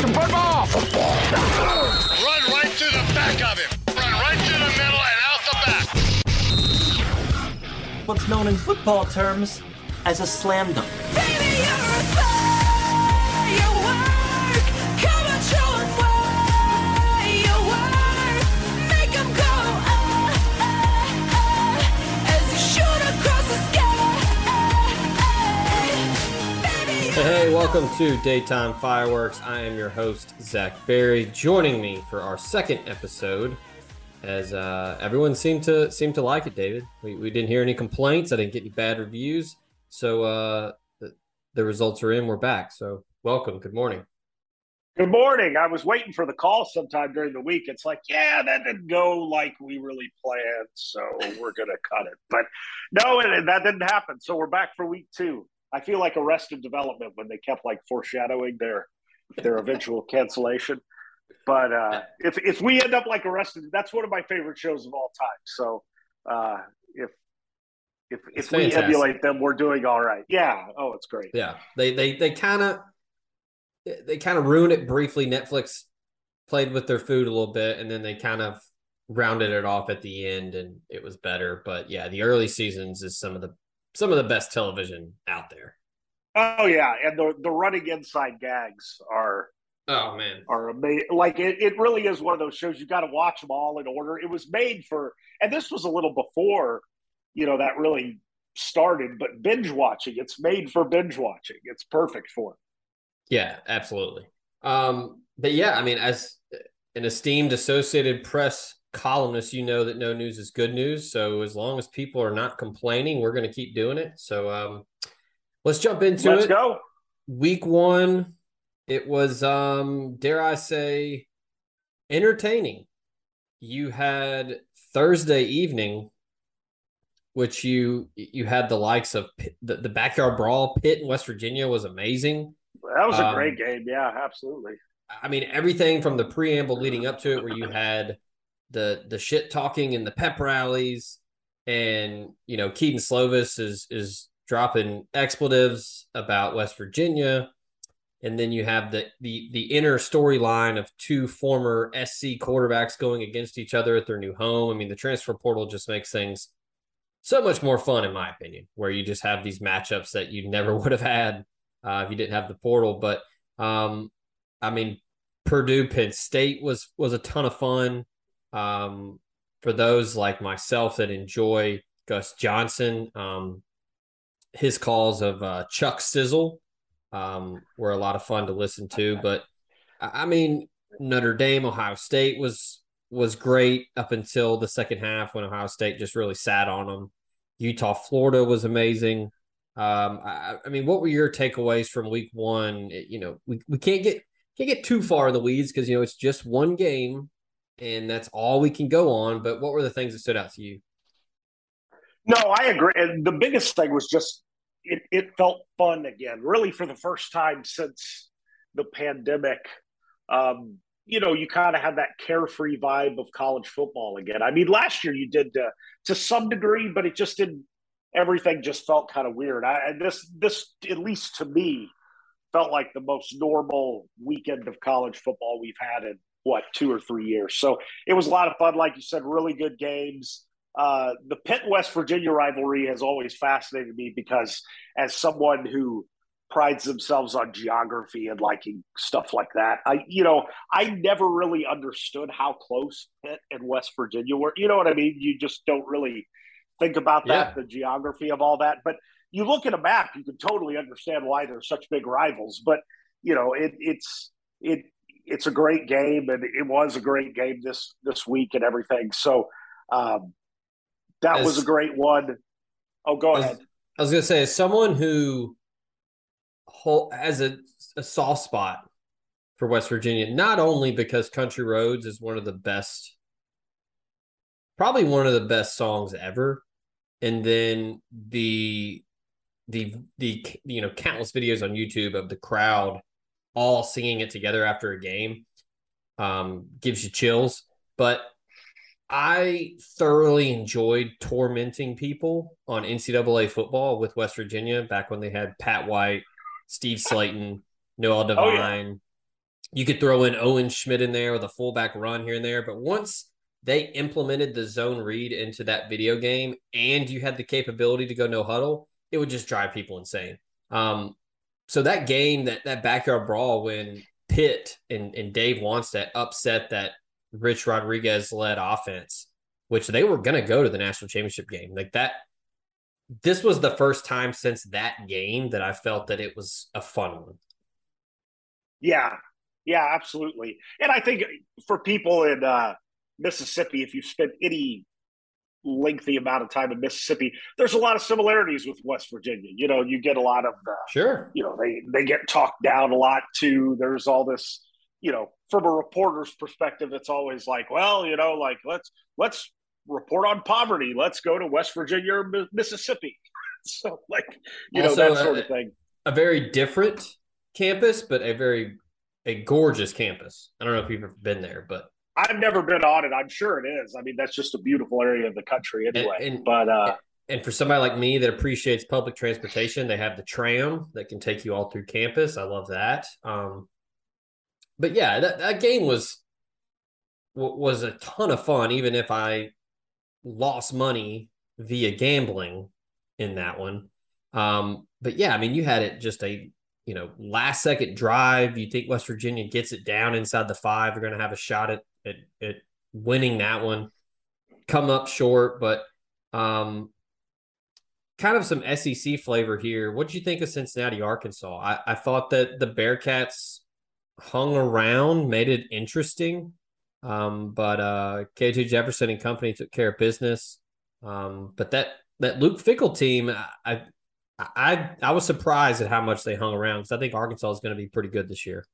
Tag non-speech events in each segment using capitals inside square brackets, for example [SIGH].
Let's play some football. Run right through the back of him. Run right through the middle and out the back. What's known in football terms as a slam dunk. Hey, welcome to Daytime Fireworks. I am your host, Zach Berry. Joining me for our second episode, as uh, everyone seemed to seemed to like it, David. We, we didn't hear any complaints. I didn't get any bad reviews. So uh, the, the results are in. We're back. So welcome. Good morning. Good morning. I was waiting for the call sometime during the week. It's like, yeah, that didn't go like we really planned, so we're gonna cut it. But no, and that didn't happen. So we're back for week two. I feel like Arrested Development when they kept like foreshadowing their their eventual cancellation. But uh, if if we end up like Arrested, that's one of my favorite shows of all time. So uh, if if It's if we fantastic. emulate them, we're doing all right. Yeah. Oh, it's great. Yeah, they they they kind of they kind of ruined it briefly. Netflix played with their food a little bit, and then they kind of rounded it off at the end, and it was better. But yeah, the early seasons is some of the some of the best television out there. Oh yeah, and the the running inside gags are Oh man, are amazing. Like it, it really is one of those shows you got to watch them all in order. It was made for, and this was a little before, you know, that really started. But binge watching, it's made for binge watching. It's perfect for it. yeah, absolutely. Um, but yeah, I mean, as an esteemed Associated Press columnist, you know that no news is good news. So as long as people are not complaining, we're going to keep doing it. So um, let's jump into Let's it. go. week one it was um dare i say entertaining you had thursday evening which you you had the likes of Pitt, the, the backyard brawl pitt in west virginia was amazing That was a Um, great game. Yeah, absolutely. i mean everything from the preamble leading up to it where you had the the shit talking and the pep rallies and you know kedon slovis is is dropping expletives about west virginia and then you have the the the inner storyline of two former SC quarterbacks going against each other at their new home. I mean, the transfer portal just makes things so much more fun, in my opinion, where you just have these matchups that you never [LAUGHS] would have had uh, if you didn't have the portal. But um, I mean, Purdue Penn State was was a ton of fun um, for those like myself that enjoy Gus Johnson. Um, his calls of uh, Chuck Sizzle um, were a lot of fun to listen to. But I mean, Notre Dame, Ohio State was was great up until the second half when Ohio State just really sat on them. Utah, Florida was amazing. Um, I, I mean, what were your takeaways from Week One? You know, we, we can't get can't get too far in the weeds because you know it's just one game, and that's all we can go on. But what were the things that stood out to you? No, I agree. The biggest thing was just it, it felt fun again, really for the first time since the pandemic. Um, you know, you kind of had that carefree vibe of college football again. I mean, last year you did uh, to some degree, but it just didn't. Everything just felt kind of weird. I, this, this at least to me, felt like the most normal weekend of college football we've had in what two or three years. So it was a lot of fun, like you said, really good games. Uh, the Pitt West Virginia rivalry has always fascinated me because, as someone who prides themselves on geography and liking stuff like that, I, you know, I never really understood how close Pitt and West Virginia were. You know what I mean? You just don't really think about that, Yeah. the geography of all that. But you look at a map, you can totally understand why they're such big rivals. But you know, it, it's it it's a great game, and it was a great game this this week and everything. So um, that As- was a great one. Oh, go As- ahead. I was gonna say, as someone who has a a soft spot for West Virginia, not only because Country Roads is one of the best, probably one of the best songs ever, and then the the the you know countless videos on YouTube of the crowd all singing it together after a game um, gives you chills. But I thoroughly enjoyed tormenting people on NCAA football with West Virginia back when they had Pat White, Steve Slaton, Noel Devine. Oh, yeah. You could throw in Owen Schmidt in there with a fullback run here and there. But once they implemented the zone read into that video game and you had the capability to go no huddle, it would just drive people insane. Um, so that game, that that backyard brawl when Pitt and, and Dave Wannstedt upset that Rich Rodriguez led offense, which they were going to go to the national championship game. Like that, this was the first time since that game that I felt that it was a fun one. Yeah, yeah, absolutely. And I think for people in uh, Mississippi, if you've spent any lengthy amount of time in Mississippi, there's a lot of similarities with West Virginia. You know, you get a lot of uh, sure. You know, they they get talked down a lot too. There's all this. You know, from a reporter's perspective, it's always like, well, you know, like let's let's report on poverty. Let's go to West Virginia or Mississippi. [LAUGHS] so, like, you also, know, that sort of thing. A very different campus, but a very a gorgeous campus. I don't know if you've ever been there, but I've never been on it. I'm sure it is. I mean, that's just a beautiful area of the country anyway. And, and, but uh, and for somebody like me that appreciates public transportation, they have the tram that can take you all through campus. I love that. Um, but yeah, that, that game was was a ton of fun, even if I lost money via gambling in that one. Um, but yeah, I mean, you had it just a you know last second drive. You think West Virginia gets it down inside the five, they're going to have a shot at at winning that one. Come up short, but um, kind of some SEC flavor here. What do you think of Cincinnati, Arkansas? I, I thought that the Bearcats hung around, made it interesting. Um, but uh, KJ Jefferson and company took care of business. Um, but that that Luke Fickell team, I I I was surprised at how much they hung around because I think Arkansas is going to be pretty good this year.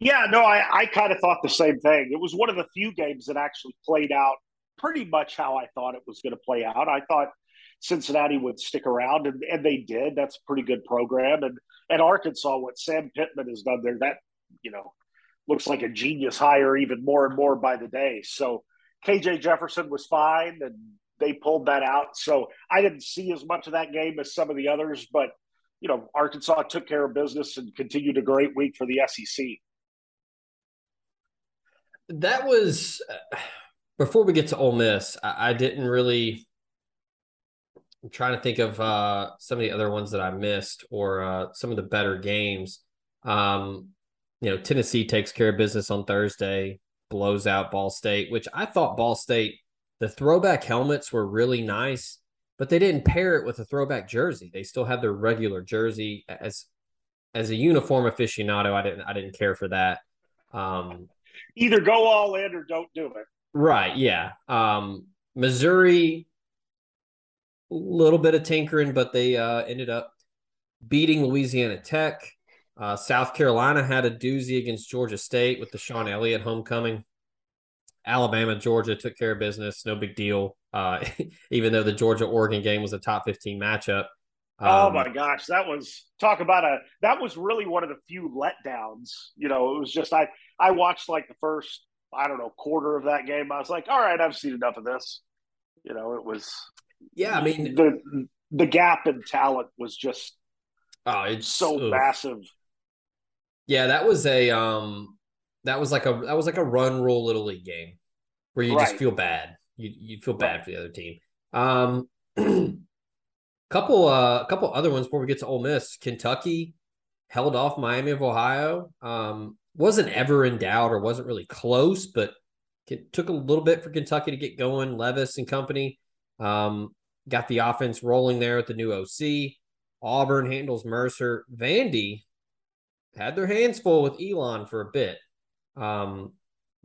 Yeah, no, I, I kind of thought the same thing. It was one of the few games that actually played out pretty much how I thought it was going to play out. I thought Cincinnati would stick around, and, and they did. That's a pretty good program. And and Arkansas, what Sam Pittman has done there, that you know looks like a genius hire even more and more by the day. So KJ Jefferson was fine, and they pulled that out. So I didn't see as much of that game as some of the others, but you know Arkansas took care of business and continued a great week for the SEC that was before we get to Ole Miss. I, I didn't really. I'm trying to think of uh, some of the other ones that I missed or uh, some of the better games. Um, you know, Tennessee takes care of business on Thursday, blows out Ball State, which I thought Ball State, the throwback helmets were really nice, but they didn't pair it with a throwback jersey. They still have their regular jersey as as a uniform aficionado. I didn't I didn't care for that. Um, either go all in or don't do it. Right. Yeah. Um, Missouri, a little bit of tinkering, but they uh, ended up beating Louisiana Tech. Uh, South Carolina had a doozy against Georgia State with the Shawn Elliott homecoming. Alabama, Georgia took care of business. No big deal. Uh, [LAUGHS] even though the Georgia Oregon game was a top 15 matchup. Oh um, oh my gosh, that was talk about a that was really one of the few letdowns. You know, it was just I I watched like the first I don't know quarter of that game. I was like, all right, I've seen enough of this. You know, it was yeah. I mean, the the gap in talent was just oh, it's so ugh. massive. Yeah, that was a um, that was like a that was like a run rule little league game where you right. just feel bad. You you feel bad right. for the other team. Um. [CLEARS THROAT] Couple uh, a couple other ones before we get to Ole Miss. Kentucky held off Miami of Ohio. Um, wasn't ever in doubt or wasn't really close, but it took a little bit for Kentucky to get going. Levis and company um, got the offense rolling there with the new OC. Auburn handles Mercer. Vandy had their hands full with Elon for a bit. Um,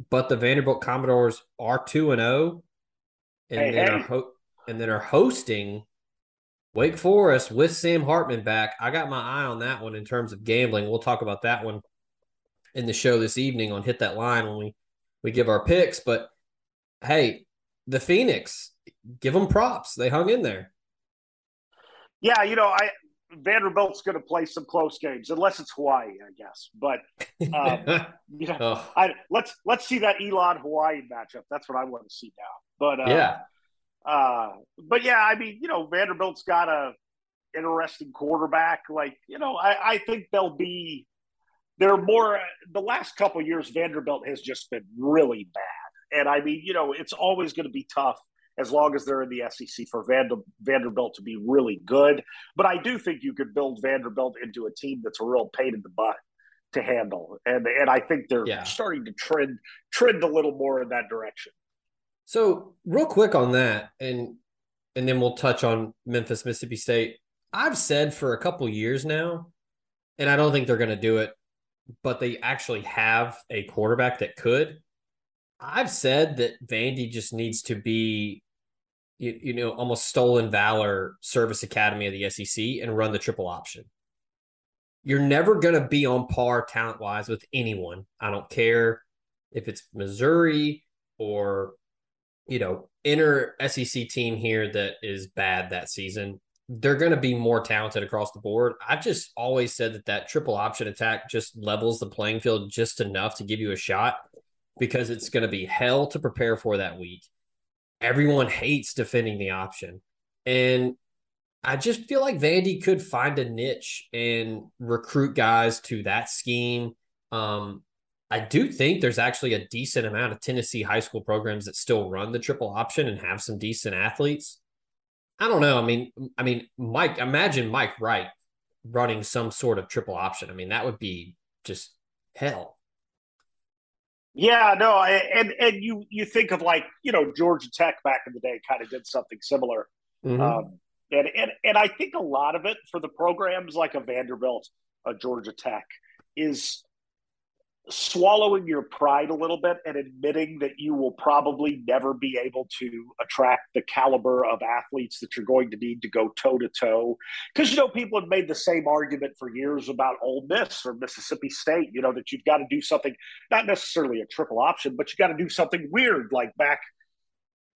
but the Vanderbilt Commodores are 2 and 0 and then hey. are ho- and then are hosting Wake Forest with Sam Hartman back. I got my eye on that one in terms of gambling. We'll talk about that one in the show this evening on Hit That Line when we, we give our picks. But hey, the Phoenix, give them props. They hung in there. Yeah, you know, I Vanderbilt's going to play some close games, unless it's Hawaii, I guess. But um, [LAUGHS] you know, oh. I, let's let's see that Elon Hawaii matchup. That's what I want to see now. But uh, yeah, uh, but yeah, I mean, you know, Vanderbilt's got a interesting quarterback. Like, you know, I, I think they'll be. They're more the last couple years. Vanderbilt has just been really bad, and I mean, you know, it's always going to be tough as long as they're in the SEC for Vander, Vanderbilt to be really good. But I do think you could build Vanderbilt into a team that's a real pain in the butt to handle, and and I think they're yeah. starting to trend trend a little more in that direction. So, real quick on that, and and then we'll touch on Memphis, Mississippi State. I've said for a couple years now, and I don't think they're going to do it, but they actually have a quarterback that could. I've said that Vandy just needs to be, you, you know, almost stolen valor service academy of the SEC and run the triple option. You're never going to be on par talent wise with anyone. I don't care if it's Missouri or you know, inner SEC team here that is bad that season, they're going to be more talented across the board. I've just always said that that triple option attack just levels the playing field just enough to give you a shot because it's going to be hell to prepare for that week. Everyone hates defending the option. And I just feel like Vandy could find a niche and recruit guys to that scheme. Um, I do think there's actually a decent amount of Tennessee high school programs that still run the triple option and have some decent athletes. I don't know. I mean, I mean, Mike, imagine Mike Wright running some sort of triple option. I mean, that would be just hell. Yeah, no, and and you you think of like you know Georgia Tech back in the day kind of did something similar, mm-hmm. um, and and and I think a lot of it for the programs like a Vanderbilt, a Georgia Tech, is swallowing your pride a little bit and admitting that you will probably never be able to attract the caliber of athletes that you're going to need to go toe to toe. Because, you know, people have made the same argument for years about Ole Miss or Mississippi State, you know, that you've got to do something, not necessarily a triple option, but you've got to do something weird like back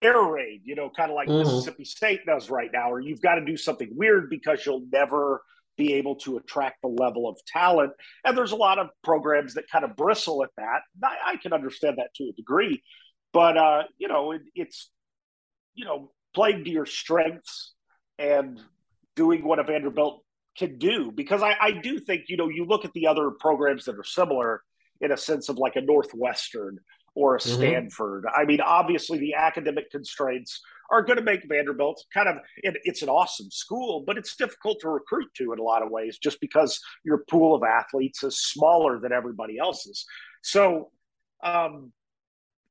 air raid, you know, kind of like mm-hmm. Mississippi State does right now, or you've got to do something weird because you'll never – be able to attract the level of talent. And there's a lot of programs that kind of bristle at that. I, I can understand that to a degree, but uh, you know, it, it's you know playing to your strengths and doing what a Vanderbilt can do. Because I, I do think you know you look at the other programs that are similar in a sense of like a Northwestern or a mm-hmm. Stanford. Mm-hmm. I mean, obviously the academic constraints are going to make Vanderbilt kind of it, it's an awesome school, but it's difficult to recruit to in a lot of ways just because your pool of athletes is smaller than everybody else's. So um,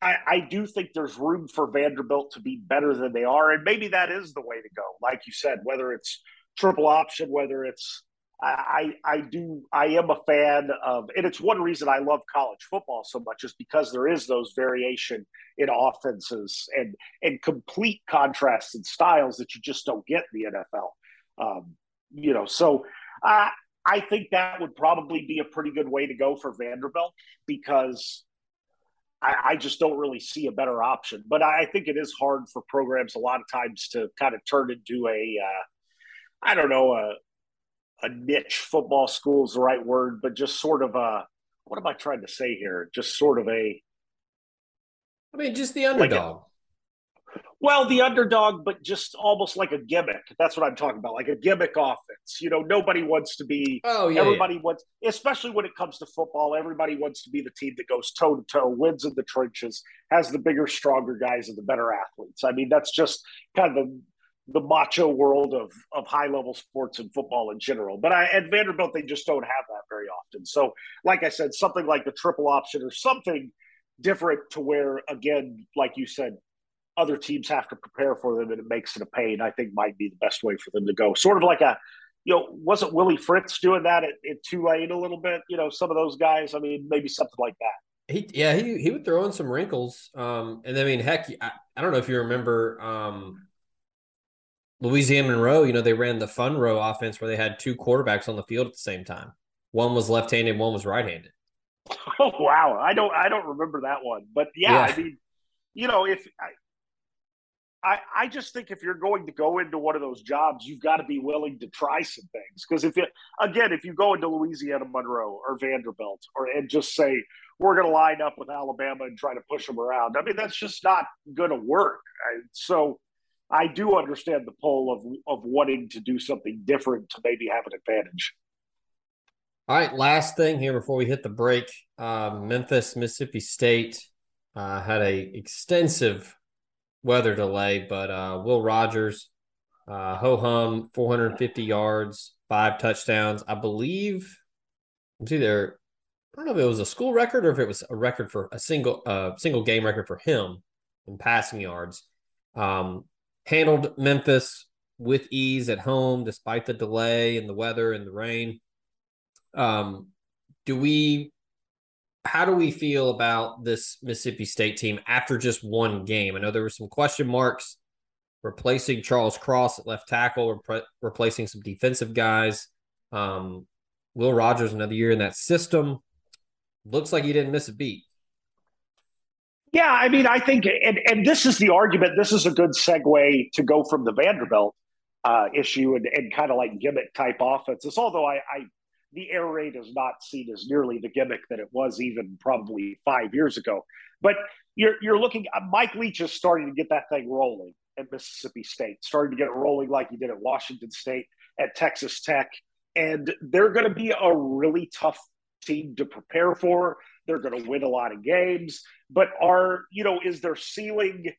I, I do think there's room for Vanderbilt to be better than they are, and maybe that is the way to go. Like you said, whether it's triple option, whether it's I, I do I am a fan of and it's one reason I love college football so much is because there is those variation in offenses and and complete contrasts and styles that you just don't get in the NFL. Um, you know, so I I think that would probably be a pretty good way to go for Vanderbilt because I, I just don't really see a better option. But I think it is hard for programs a lot of times to kind of turn into a uh, I don't know a a niche football school is the right word, but just sort of a what am I trying to say here? Just sort of a I mean, just the underdog. Like a, well, the underdog, but just almost like a gimmick. That's what I'm talking about, like a gimmick offense. You know, nobody wants to be. Oh yeah. Everybody yeah. wants, especially when it comes to football. Everybody wants to be the team that goes toe to toe, wins in the trenches, has the bigger, stronger guys and the better athletes. I mean, that's just kind of the the macho world of of high level sports and football in general. But I, at Vanderbilt, they just don't have that very often. So, like I said, something like the triple option or something different to where, again, like you said, other teams have to prepare for them and it makes it a pain. I think might be the best way for them to go. Sort of like a, you know, wasn't Willie Fritz doing that at, at Tulane a little bit? You know, some of those guys. I mean, maybe something like that. He, yeah, he he would throw in some wrinkles. Um, and I mean, heck, I, I don't know if you remember. Um, Louisiana Monroe, you know, they ran the fun row offense where they had two quarterbacks on the field at the same time. One was left-handed, one was right-handed. [LAUGHS] Oh wow, I don't I don't remember that one, but yeah, yeah. I mean, you know, if I, I just think if you're going to go into one of those jobs, you've got to be willing to try some things. Because if you, again, if you go into Louisiana Monroe or Vanderbilt or and just say we're going to line up with Alabama and try to push them around, I mean that's just not going to work. So I do understand the pull of of wanting to do something different to maybe have an advantage. All right, last thing here before we hit the break. Uh, Memphis, Mississippi State uh, had a extensive weather delay, but uh, Will Rogers, uh, ho hum, 450 yards, five touchdowns. I believe it's either I don't know if it was a school record or if it was a record for a single uh, single game record for him in passing yards. Um, handled Memphis with ease at home despite the delay and the weather and the rain. Um, do we how do we feel about this Mississippi State team after just one game? I know there were some question marks replacing Charles Cross at left tackle, rep- replacing some defensive guys. Um, Will Rogers another year in that system. Looks like he didn't miss a beat. Yeah, I mean, I think, and, and this is the argument. This is a good segue to go from the Vanderbilt uh, issue and, and kind of like gimmick type offenses. Although I, I, the air raid is not seen as nearly the gimmick that it was even probably five years ago. But you're you're looking. Uh, Mike Leach is starting to get that thing rolling at Mississippi State, starting to get it rolling like he did at Washington State, at Texas Tech, and they're going to be a really tough team to prepare for. They're going to win a lot of games, but are you know is their ceiling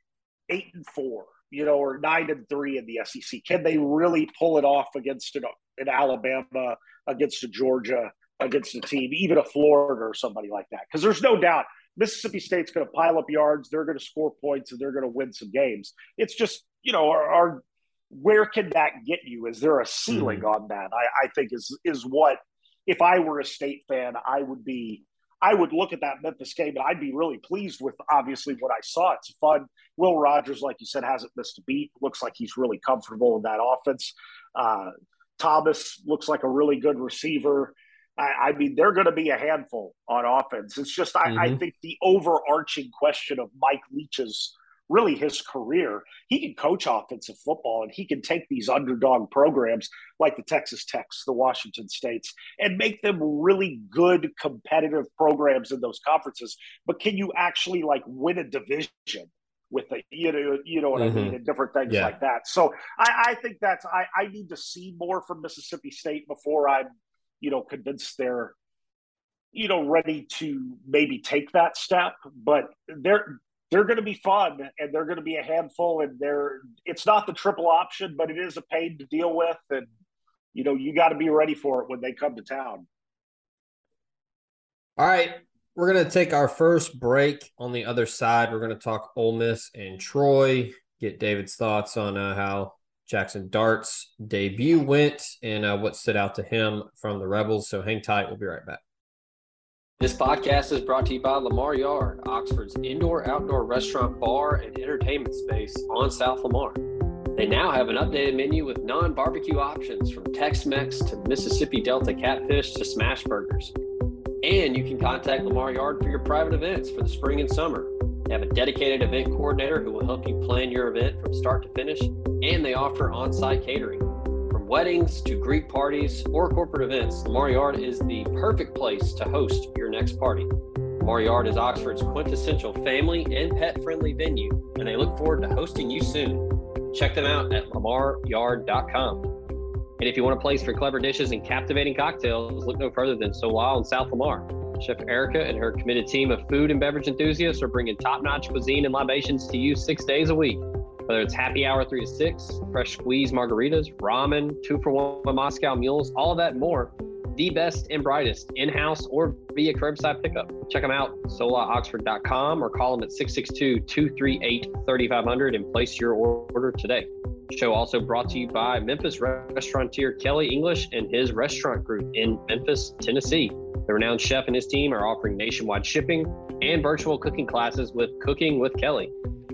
eight and four, you know, or nine and three in the SEC? Can they really pull it off against an, an Alabama, against a Georgia, against a team, even a Florida or somebody like that? Because there's no doubt Mississippi State's going to pile up yards, they're going to score points, and they're going to win some games. It's just you know, are, are where can that get you? Is there a ceiling mm-hmm. on that? I, I think is is what if I were a state fan, I would be I would look at that Memphis game and I'd be really pleased with obviously what I saw. It's fun. Will Rogers, like you said, hasn't missed a beat. Looks like he's really comfortable in that offense. Uh, Thomas looks like a really good receiver. I, I mean, they're going to be a handful on offense. It's just, I, mm-hmm. I think the overarching question of Mike Leach's really his career. He can coach offensive football and he can take these underdog programs like the Texas Techs, the Washington States, and make them really good competitive programs in those conferences. But can you actually like win a division? With the you know you know what mm-hmm. I mean and different things yeah. like that. So I, I think that's I, I need to see more from Mississippi State before I'm you know convinced they're you know ready to maybe take that step but they're they're going to be fun and they're going to be a handful and they're it's not the triple option but it is a pain to deal with and you know you got to be ready for it when they come to town. All right we're going to take our first break on the other side. We're going to talk Ole Miss and Troy get David's thoughts on uh, how Jackson Dart's debut went and uh, what stood out to him from the Rebels. So hang tight we'll be right back this podcast is brought to you by Lamar Yard, Oxford's indoor outdoor restaurant, bar, and entertainment space on South Lamar. They now have an updated menu with non barbecue options from Tex Mex to Mississippi Delta catfish to smash burgers. And you can contact Lamar Yard for your private events for the spring and summer. They have a dedicated event coordinator who will help you plan your event from start to finish, and they offer on site catering weddings to Greek parties or corporate events, Lamar Yard is the perfect place to host your next party. Lamar Yard is Oxford's quintessential family and pet friendly venue, and they look forward to hosting you soon. Check them out at lamaryard.com. And if you want a place for clever dishes and captivating cocktails, look no further than Solal in South Lamar. Chef Erica and her committed team of food and beverage enthusiasts are bringing top notch cuisine and libations to you six days a week. Whether it's happy hour three to six, fresh squeeze margaritas, ramen, two for one Moscow mules, all that more. The best and brightest in house or via curbside pickup. Check them out, solaoxford.com or call them at 662 238 3500 and place your order today. Show also brought to you by Memphis restaurateur Kelly English and his restaurant group in Memphis, Tennessee. The renowned chef and his team are offering nationwide shipping and virtual cooking classes with Cooking with Kelly.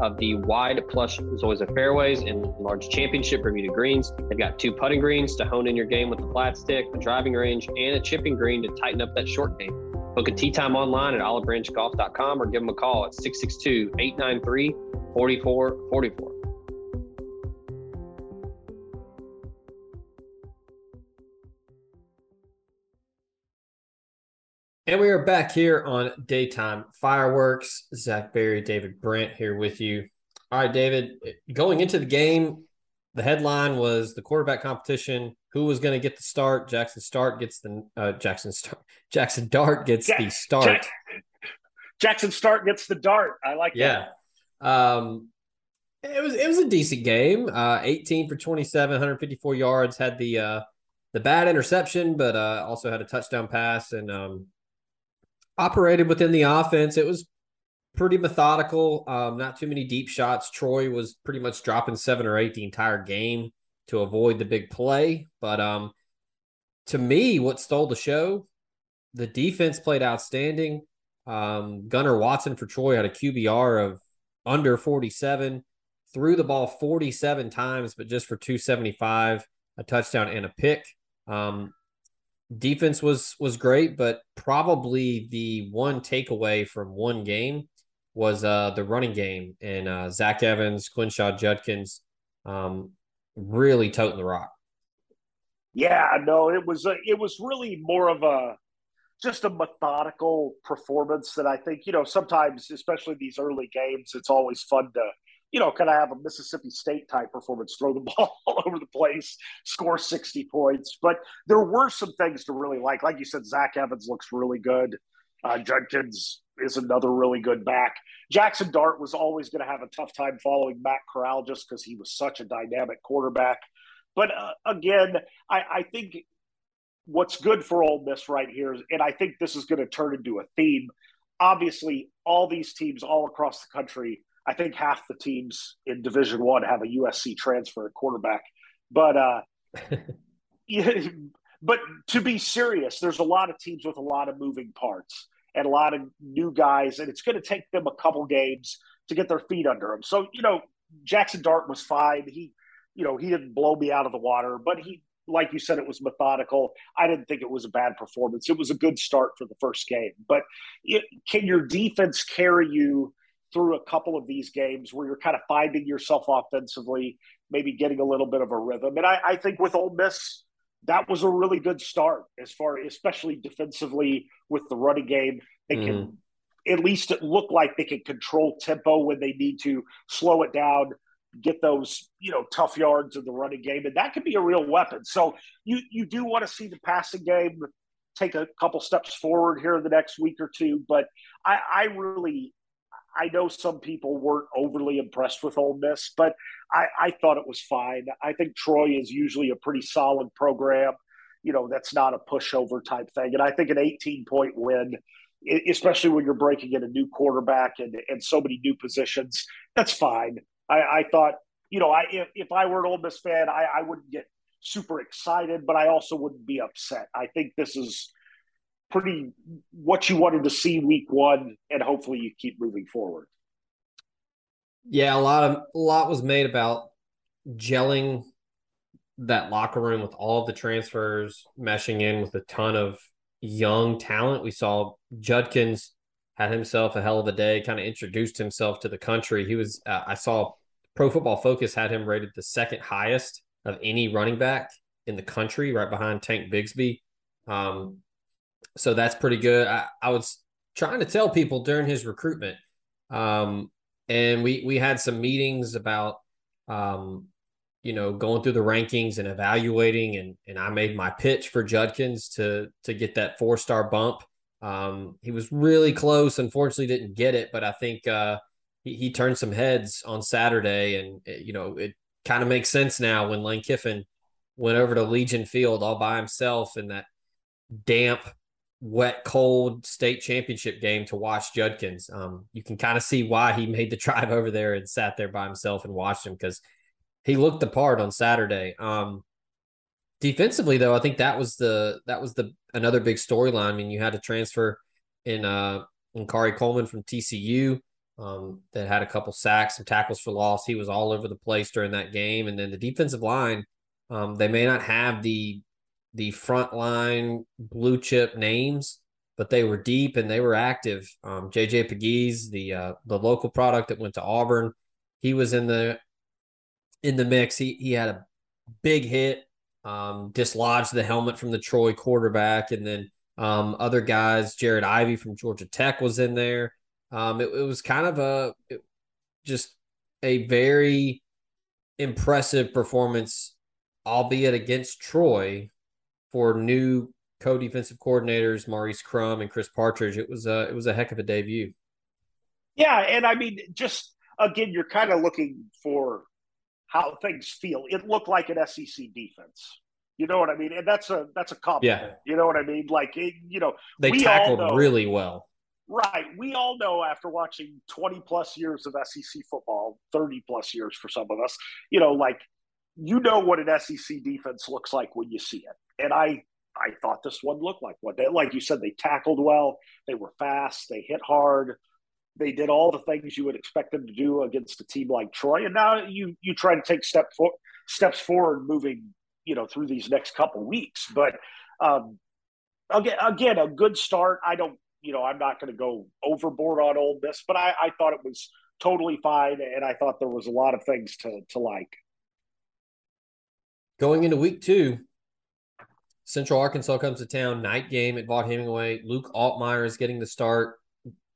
of the wide plush Zoysia fairways and large championship Bermuda greens. They've got two putting greens to hone in your game with the flat stick, a driving range, and a chipping green to tighten up that short game. Book a tee time online at olivebranchgolf.com or give them a call at 662 893 4444. And we are back here on Daytime Fireworks. Zach Berry, David Brandt here with you. All right, David, going into the game, the headline was the quarterback competition. Who was going to get the start? Jackson Start gets the uh, Jackson Start. [LAUGHS] Jackson Dart gets the start. Jack, Jackson Start gets the dart. I like yeah. that. Um, it was it was a decent game. Uh, 18 for 27, 154 yards. Had the uh, the bad interception, but uh, also had a touchdown pass and um, operated within the offense. It was pretty methodical. Um, not too many deep shots. Troy was pretty much dropping seven or eight the entire game to avoid the big play. But um, to me, what stole the show, the defense played outstanding. Um, Gunnar Watson for Troy had a QBR of under 47, threw the ball 47 times, but just for 275, a touchdown and a pick. Um, defense was was great, but probably the one takeaway from one game was uh, the running game and uh, Zach Evans, Quinshon Judkins, um, really toting the rock. Yeah, no, it was a, it was really more of a just a methodical performance that I think you know sometimes, especially these early games, it's always fun to you know kind I have a Mississippi State type performance, throw the [LAUGHS] ball all over the place, score sixty points. But there were some things to really like, like you said, Zach Evans looks really good. Uh, Judkins is another really good back. Jackson Dart was always going to have a tough time following Matt Corral just because he was such a dynamic quarterback. But uh, again, I, I, think what's good for Ole Miss right here, is, and I think this is going to turn into a theme. Obviously, all these teams all across the country, I think half the teams in Division One have a USC transfer at quarterback. But uh, yeah, [LAUGHS] [LAUGHS] but to be serious, there's a lot of teams with a lot of moving parts and a lot of new guys, and it's going to take them a couple games to get their feet under them. So, you know, Jackson Dart was fine. He, you know, he didn't blow me out of the water, but he, like you said, it was methodical. I didn't think it was a bad performance. It was a good start for the first game. But it, can your defense carry you through a couple of these games where you're kind of finding yourself offensively, maybe getting a little bit of a rhythm? And I, I think with Ole Miss, that was a really good start as far, especially defensively with the running game. They mm. can at least it look like they can control tempo when they need to, slow it down, get those you know tough yards in the running game, and that can be a real weapon. So you you do want to see the passing game take a couple steps forward here in the next week or two, but I, I really I know some people weren't overly impressed with Ole Miss, but I, I thought it was fine. I think Troy is usually a pretty solid program. You know, that's not a pushover type thing. And I think an 18 point win, especially when you're breaking in a new quarterback and, and so many new positions, that's fine. I, I thought, you know, I if, if I were an Ole Miss fan, I, I wouldn't get super excited, but I also wouldn't be upset. I think this is pretty what you wanted to see week one, and hopefully you keep moving forward. Yeah, a lot of a lot was made about gelling that locker room with all of the transfers, meshing in with a ton of young talent. We saw Judkins had himself a hell of a day, kind of introduced himself to the country. He was, uh, I saw Pro Football Focus had him rated the second highest of any running back in the country, right behind Tank Bigsby. Um, so that's pretty good. I, I was trying to tell people during his recruitment, um, and we we had some meetings about, um, you know, going through the rankings and evaluating, and and I made my pitch for Judkins to to get that four star bump. Um, he was really close. Unfortunately, didn't get it, but I think uh, he, he turned some heads on Saturday, and you know it kind of makes sense now when Lane Kiffin went over to Legion Field all by himself in that damp, wet, cold state championship game to watch Judkins. Um, you can kind of see why he made the [LAUGHS] drive over there and sat there by himself and watched him because he looked the part on Saturday. Um, defensively, though, I think that was the that was the another big storyline. I mean, you had to transfer in uh in Khari Coleman from TCU um, that had a couple sacks, some tackles for loss. He was all over the place during that game. And then the defensive line, um, they may not have the the front line blue chip names, but they were deep and they were active. Um, JJ Pegues, the uh, the local product that went to Auburn, he was in the in the mix. He he had a big hit, um, dislodged the helmet from the Troy quarterback, and then um, other guys, Jared Ivey from Georgia Tech was in there. Um, it, it was kind of a it, just a very impressive performance, albeit against Troy, for new co-defensive coordinators Maurice Crum and Chris Partridge. It was a it was a heck of a debut. Yeah, and I mean, just again, you're kind of looking for how things feel. It looked like an SEC defense. You know what I mean? And that's a that's a compliment. Yeah. You know what I mean? Like it, you know, they tackled know, really well. Right. We all know after watching 20 plus years of SEC football, 30 plus years for some of us, you know, like you know what an SEC defense looks like when you see it. And I I thought this one looked like one. They, like you said, they tackled well, they were fast, they hit hard, they did all the things you would expect them to do against a team like Troy. And now you you try to take step for, steps forward moving, you know, through these next couple weeks. But um again again, a good start. I don't you know, I'm not going to go overboard on Ole Miss, but I, I thought it was totally fine, and I thought there was a lot of things to to like. Going into week two, Central Arkansas comes to town. Night game at Vaught-Hemingway. Luke Altmyer is getting the start.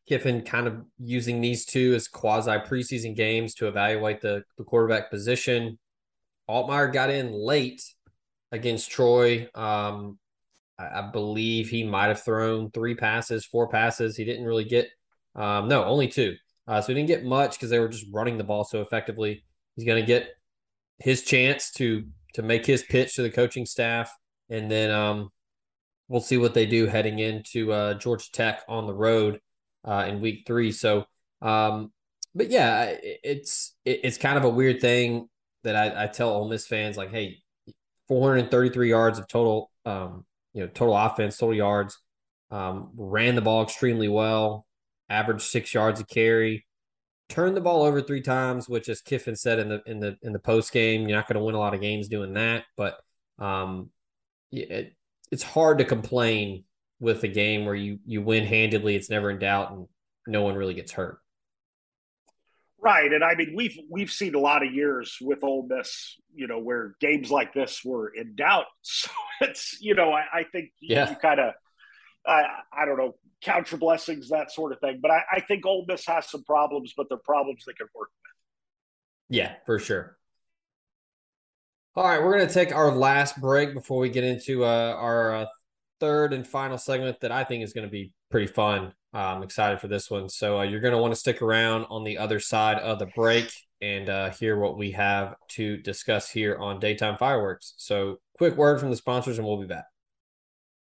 Kiffin kind of using these two as quasi preseason games to evaluate the, the quarterback position. Altmyer got in late against Troy. Um, I, I believe he might have thrown three passes, four passes. He didn't really get, um, no, only two. Uh, so he didn't get much because they were just running the ball so effectively. He's going to get his chance to to make his pitch to the coaching staff, and then um, we'll see what they do heading into uh, Georgia Tech on the road uh, in week three. So, um, but yeah, it's it, it's kind of a weird thing that I, I tell Ole Miss fans like, hey, 433 yards of total um, you know, total offense, total yards. Um, ran the ball extremely well, averaged six yards a carry, turned the ball over three times, which, as Kiffin said in the in the in the post game, you're not going to win a lot of games doing that. But um, it, it's hard to complain with a game where you you win handedly. It's never in doubt, and no one really gets hurt. Right, and I mean we've we've seen a lot of years with Ole Miss, you know, where games like this were in doubt. [LAUGHS] So it's you know I, I think you, yeah. you kind of I I don't know count your blessings that sort of thing. But I, I think Ole Miss has some problems, but they're problems they can work with. Yeah, for sure. All right, we're going to take our last break before we get into uh, our uh, third and final segment that I think is going to be pretty fun. Uh, I'm excited for this one. So uh, you're going to want to stick around on the other side of the break and uh, hear what we have to discuss here on Daytime Fireworks. So quick word from the sponsors, and we'll be back.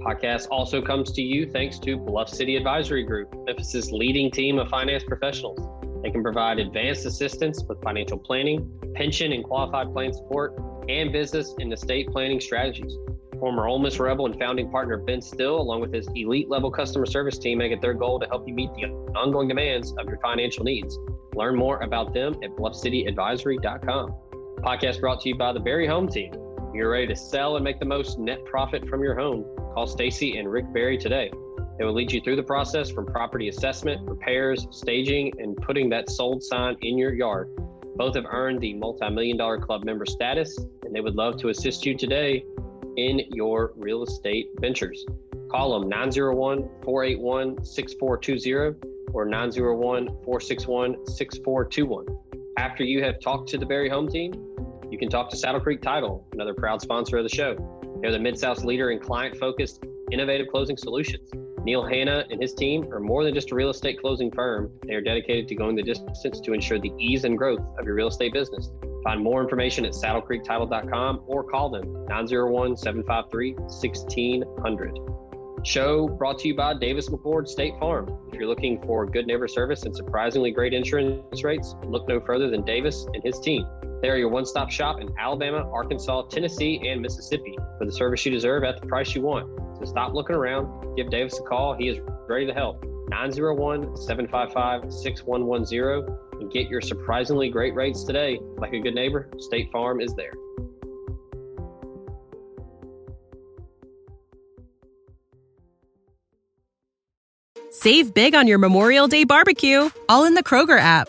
Podcast also comes to you thanks to Bluff City Advisory Group, Memphis's leading team of finance professionals. They can provide advanced assistance with financial planning, pension and qualified plan support, and business and estate planning strategies. Former Ole Miss Rebel and founding partner Ben Still, along with his elite level customer service team, make it their goal to help you meet the ongoing demands of your financial needs. Learn more about them at bluffcityadvisory.com. Podcast brought to you by the Berry Home Team. You're ready to sell and make the most net profit from your home. Call Stacy and Rick Berry today. They will lead you through the process from property assessment, repairs, staging, and putting that sold sign in your yard. Both have earned the multi million dollar club member status, and they would love to assist you today in your real estate ventures. Call them 901 481 6420 or 901 461 6421. After you have talked to the Berry Home Team, you can talk to Saddle Creek Title, another proud sponsor of the show. They're the Mid South's leader in client focused, innovative closing solutions. Neil Hanna and his team are more than just a real estate closing firm. They are dedicated to going the distance to ensure the ease and growth of your real estate business. Find more information at saddlecreektitle.com or call them 901 753 1600. Show brought to you by Davis McCord State Farm. If you're looking for good neighbor service and surprisingly great insurance rates, look no further than Davis and his team. They are your one stop shop in Alabama, Arkansas, Tennessee, and Mississippi for the service you deserve at the price you want. So stop looking around. Give Davis a call. He is ready to help. 901 755 6110 and get your surprisingly great rates today. Like a good neighbor, State Farm is there. Save big on your Memorial Day barbecue, all in the Kroger app.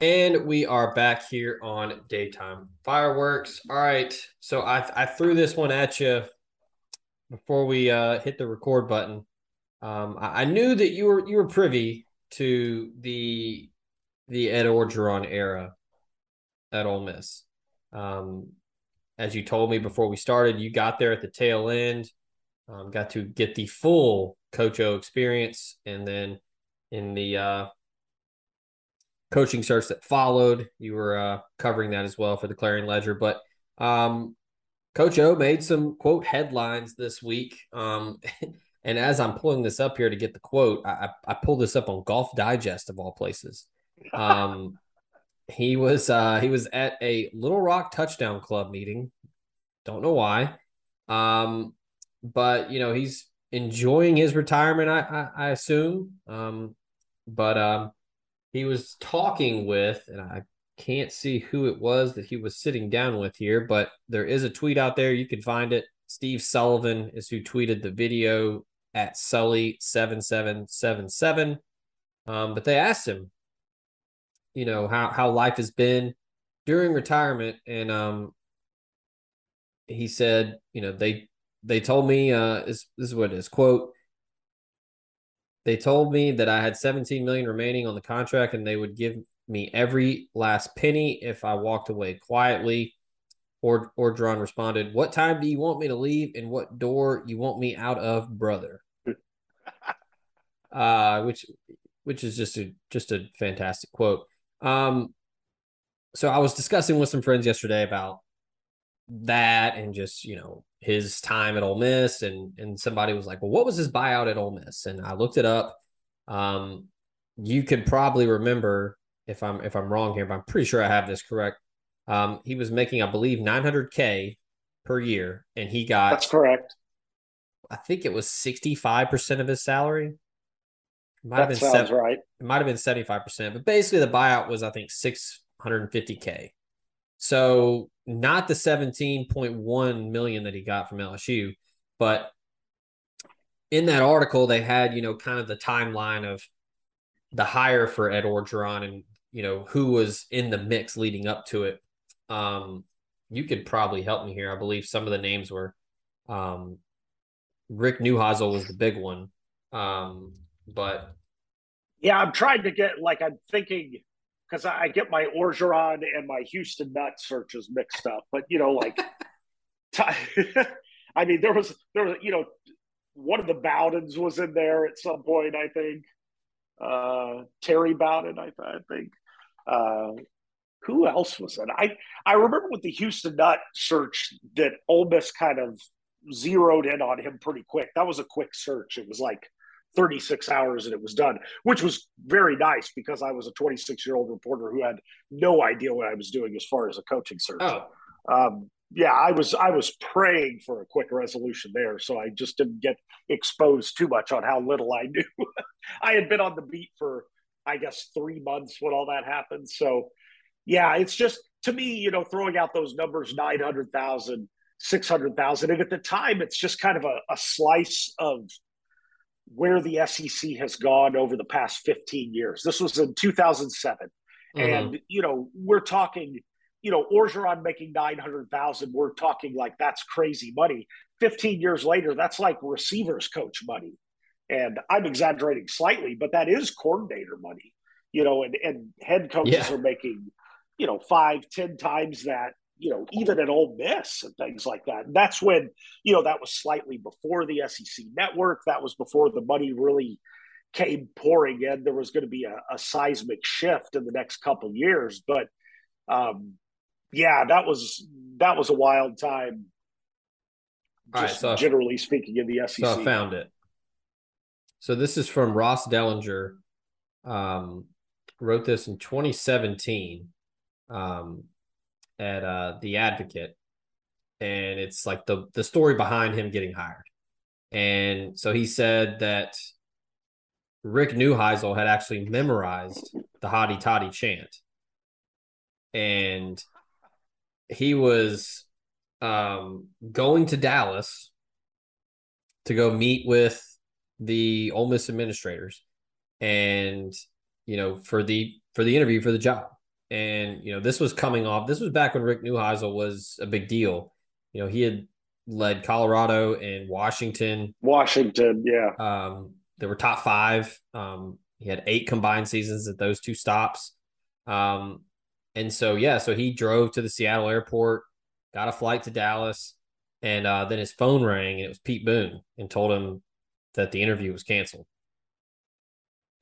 And we are back here on daytime fireworks. All right, so I I threw this one at you before we uh, hit the record button. Um, I, I, knew that you were you were privy to the the Ed Orgeron era at Ole Miss. Um, as you told me before we started, you got there at the tail end, um, got to get the full Coach O experience, and then in the uh, coaching search that followed. You were uh, covering that as well for the Clarion Ledger. But um, Coach O made some quote headlines this week. Um, [LAUGHS] and as I'm pulling this up here to get the quote, I, I pulled this up on Golf Digest of all places. Um, [LAUGHS] he was uh, he was at a Little Rock Touchdown Club meeting. Don't know why, um, but you know he's enjoying his retirement. I I, I assume, um, but um, he was talking with, and I can't see who it was that he was sitting down with here, but there is a tweet out there. You can find it. Steve Sullivan is who tweeted the video at Sully7777. Um, but they asked him, you know, how, how life has been during retirement. And um, he said, you know, they they told me uh, this, this is what it is quote they told me that I had 17 million remaining on the contract and they would give me every last penny if I walked away quietly. Or Orgeron responded, What time do you want me to leave and what door you want me out of, brother? [LAUGHS] uh, which which is just a just a fantastic quote. Um so I was discussing with some friends yesterday about that and just, you know, his time at Ole Miss, and and somebody was like, "Well, what was his buyout at Ole Miss?" And I looked it up. Um, you can probably remember if I'm if I'm wrong here, but I'm pretty sure I have this correct. Um, he was making, I believe, 900k per year, and he got that's correct. I think it was 65 percent of his salary. It might that have been sounds seven, right. It might have been 75 percent, but basically the buyout was I think 650k. So not the 17.1 million that he got from LSU, but in that article they had, you know, kind of the timeline of the hire for Ed Orgeron and, you know, who was in the mix leading up to it. Um, you could probably help me here. I believe some of the names were um, Rick Neuheisel was the big one. Um, but yeah, I'm trying to get like I'm thinking because I get my Orgeron and my Houston Nutt searches mixed up. But you know, like, [LAUGHS] [LAUGHS] I mean, there was there was you know, one of the Bowdens was in there at some point. I think uh, Terry Bowden. I, I think. Uh, who else was in? I I remember with the Houston Nutt search that Ole Miss kind of zeroed in on him pretty quick. That was a quick search. It was like 36 hours and it was done, which was very nice because I was a 26 year old reporter who had no idea what I was doing as far as a coaching search. Oh. Um, yeah, I was I was praying for a quick resolution there, so I just didn't get exposed too much on how little I [LAUGHS] knew. I had been on the beat for I guess three months when all that happened. So yeah, it's just to me, you know, throwing out those numbers 900,000, 600,000. And at the time, it's just kind of a, a slice of where the SEC has gone over the past 15 years. This was in 2007. Mm-hmm. And, you know, we're talking, you know, Orgeron making 900,000. We're talking like that's crazy money. 15 years later, that's like receivers coach money. And I'm exaggerating slightly, but that is coordinator money, you know, and, and head coaches yeah. are making, you know, five, ten times that, you know, even at Ole Miss and things like that. And that's when, you know, that was slightly before the SEC network. That was before the money really came pouring in. There was going to be a, a seismic shift in the next couple years. But um, yeah, that was that was a wild time. Just right, so generally speaking, in the SEC. So I found it. So this is from Ross Dellenger. Um, wrote this in 2017 um, at uh, the Advocate, and it's like the the story behind him getting hired. And so he said that Rick Neuheisel had actually memorized the Hotty Toddy chant, and he was um, going to Dallas to go meet with the Ole Miss administrators, and you know for the for the interview for the job. And you know this was coming off. This was back when Rick Neuheisel was a big deal. You know he had led Colorado and Washington. Washington, yeah. Um, they were top five. Um, he had eight combined seasons at those two stops. Um, and so yeah, so he drove to the Seattle airport, got a flight to Dallas, and uh, then his phone rang and it was Pete Boone and told him that the interview was canceled.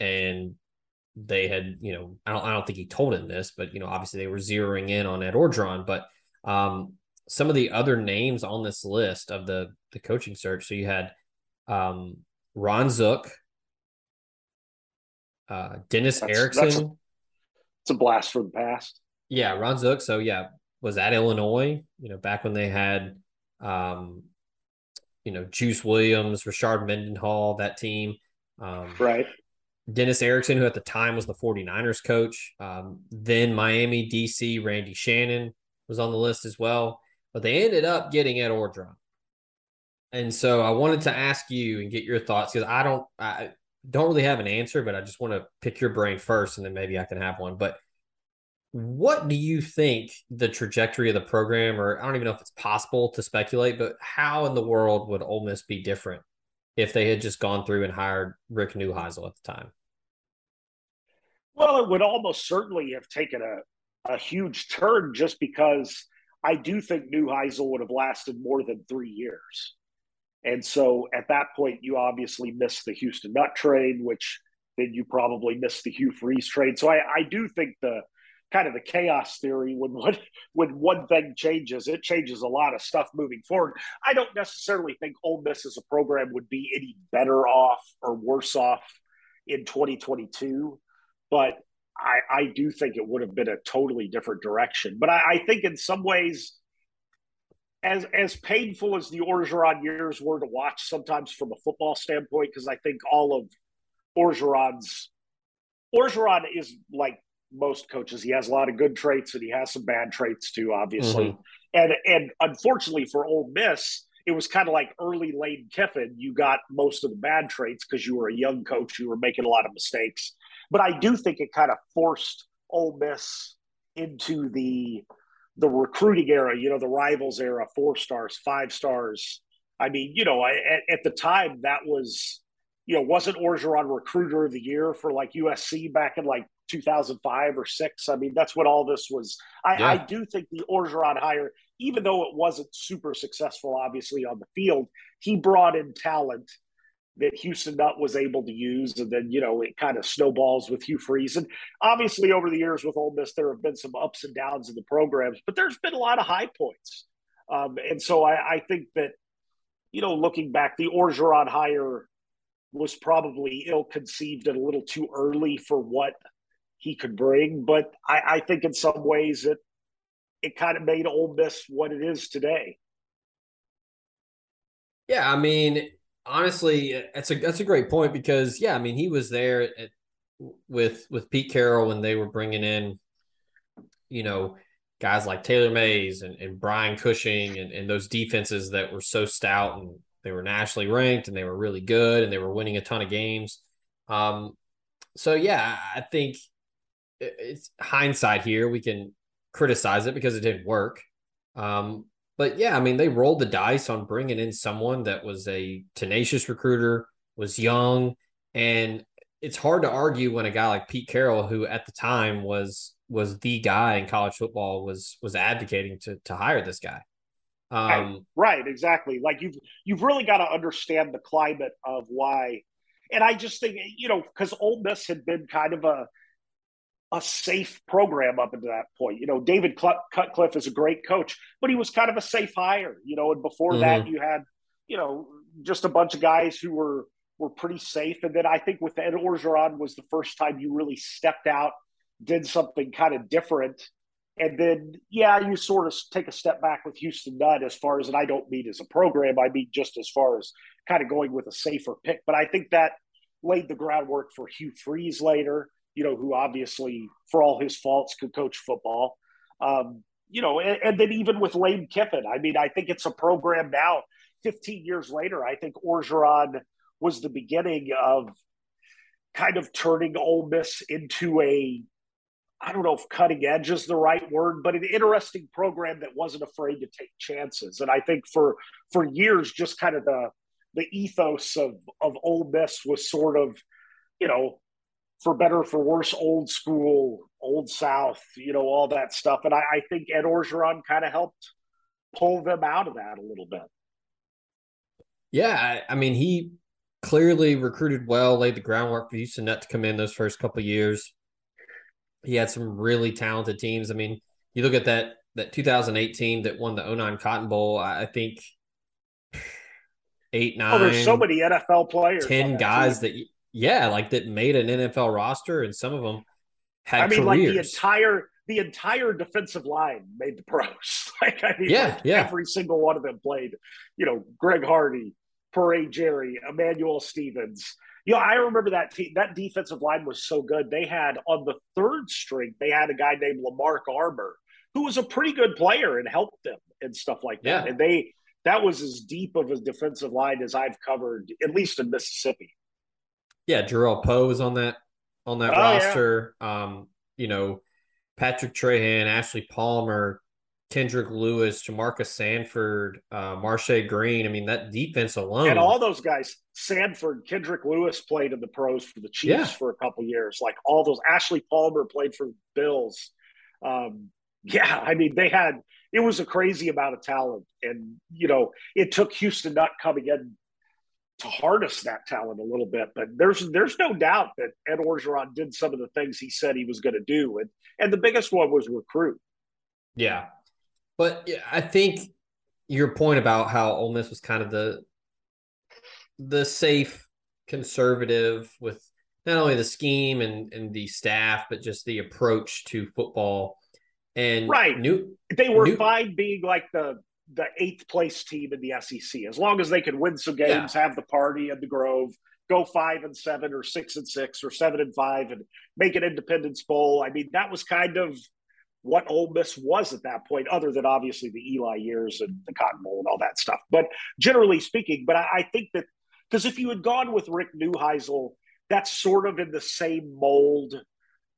And they had, you know, I don't, I don't think he told him this, but you know, obviously they were zeroing in on Ed Orgeron. But um, some of the other names on this list of the the coaching search, so you had um, Ron Zook, uh, Dennis that's, Erickson. That's a, it's a blast from the past. Yeah, Ron Zook. So yeah, was at Illinois. You know, back when they had um, you know, Juice Williams, Rashard Mendenhall, that team. Um, right. Dennis Erickson, who at the time was the 49ers coach. Um, then Miami, DC, Randy Shannon was on the list as well. But they ended up getting Ed Orgeron. And so I wanted to ask you and get your thoughts because I don't I don't really have an answer, but I just want to pick your brain first and then maybe I can have one. But what do you think the trajectory of the program, or I don't even know if it's possible to speculate, but how in the world would Ole Miss be different if they had just gone through and hired Rick Neuheisel at the time? Well, it would almost certainly have taken a, a huge turn just because I do think Neuheisel would have lasted more than three years. And so at that point, you obviously missed the Houston Nutt trade, which then you probably missed the Hugh Freeze trade. So I, I do think the kind of the chaos theory when one when one thing changes, it changes a lot of stuff moving forward. I don't necessarily think Ole Miss as a program would be any better off or worse off in 2022, but I, I do think it would have been a totally different direction. But I, I think in some ways, as as painful as the Orgeron years were to watch sometimes from a football standpoint, because I think all of Orgeron's Orgeron is like most coaches. He has a lot of good traits and he has some bad traits too, obviously. Mm-hmm. And and unfortunately for Ole Miss, it was kind of like early Lane Kiffin. You got most of the bad traits because you were a young coach. You were making a lot of mistakes. But I do think it kind of forced Ole Miss into the the recruiting era. You know, the rivals era, four stars, five stars. I mean, you know, I, at, at the time that was you know, wasn't Orgeron recruiter of the year for like USC back in like 2005 or six. I mean, that's what all this was. I, yeah. I do think the Orgeron hire, even though it wasn't super successful, obviously on the field, he brought in talent that Houston Nutt was able to use, and then you know it kind of snowballs with Hugh Freeze. And obviously, over the years with Ole Miss, there have been some ups and downs in the programs, but there's been a lot of high points. Um, and so I, I think that you know, looking back, the Orgeron hire was probably ill conceived and a little too early for what he could bring. But I, I think in some ways it it kind of made Ole Miss what it is today. Yeah, I mean, honestly, that's a that's a great point because yeah, I mean, he was there at, with with Pete Carroll when they were bringing in, you know, guys like Taylor Mays and, and Brian Cushing and, and those defenses that were so stout and they were nationally ranked and they were really good and they were winning a ton of games. Um, so yeah, I think it's hindsight here. We can criticize it because it didn't work. Um, but yeah, I mean, they rolled the dice on bringing in someone that was a tenacious recruiter, was young, and it's hard to argue when a guy like Pete Carroll, who at the time was was the guy in college football, was was advocating to to hire this guy. Um, right, right, exactly. Like you've you've really got to understand the climate of why, and I just think you know because Ole Miss had been kind of a a safe program up until that point. You know, David Cutcliffe is a great coach, but he was kind of a safe hire. You know, and before mm-hmm. that, you had you know just a bunch of guys who were were pretty safe. And then I think with Ed Orgeron was the first time you really stepped out, did something kind of different. And then, yeah, you sort of take a step back with Houston Nutt as far as, and I don't mean as a program, I mean just as far as kind of going with a safer pick. But I think that laid the groundwork for Hugh Freeze later, you know, who obviously, for all his faults, could coach football. Um, you know, and, and then even with Lane Kiffin, I mean, I think it's a program now, 15 years later, I think Orgeron – was the beginning of kind of turning Ole Miss into a I don't know if cutting edge is the right word, but an interesting program that wasn't afraid to take chances. And I think for for years, just kind of the the ethos of of Ole Miss was sort of, you know, for better for worse, old school, old South, you know, all that stuff. And I, I think Ed Orgeron kind of helped pull them out of that a little bit. Yeah, I, I mean, he clearly recruited well, laid the groundwork for Houston Nutt to come in those first couple years. He had some really talented teams. I mean, you look at that that 2008 team that won the 09 Cotton Bowl. I think [SIGHS] eight, nine. Oh, there's so many NFL players. Ten guys team. that, yeah, like that made an NFL roster, and some of them had. I mean, careers. like the entire the entire defensive line made the pros. [LAUGHS] like I mean, yeah, like yeah. Every single one of them played. You know, Greg Hardy, Peria Jerry, Emmanuel Stephens. You know, I remember that team, that defensive line was so good. They had on the third string, they had a guy named Lamarck Armour, who was a pretty good player and helped them and stuff like that. Yeah. And they that was as deep of a defensive line as I've covered, at least in Mississippi. Yeah, Jerrell Powe was on that on that oh, roster. Yeah. Um, you know, Patrick Trahan, Ashley Palmer, Kendrick Lewis, Jamarca Sanford, uh, Marshay Green. I mean, that defense alone. And all those guys, Sanford, Kendrick Lewis played in the pros for the Chiefs yeah. for a couple years. Like all those, Ashley Palmer played for the Bills. Um, yeah, I mean, they had, it was a crazy amount of talent. And, you know, it took Houston Nutt coming in to harness that talent a little bit. But there's there's no doubt that Ed Orgeron did some of the things he said he was going to do. And, and the biggest one was recruit. Yeah, but I think your point about how Ole Miss was kind of the the safe conservative with not only the scheme and, and the staff, but just the approach to football. And right, new they were new, fine being like the the eighth place team in the SEC as long as they can win some games, yeah. have the party at the Grove, go five and seven or six and six or seven and five, and make an Independence Bowl. I mean, that was kind of what Ole Miss was at that point, other than obviously the Eli years and the Cotton Bowl and all that stuff. But generally speaking, but I, I think that because if you had gone with Rick Neuheisel, that's sort of in the same mold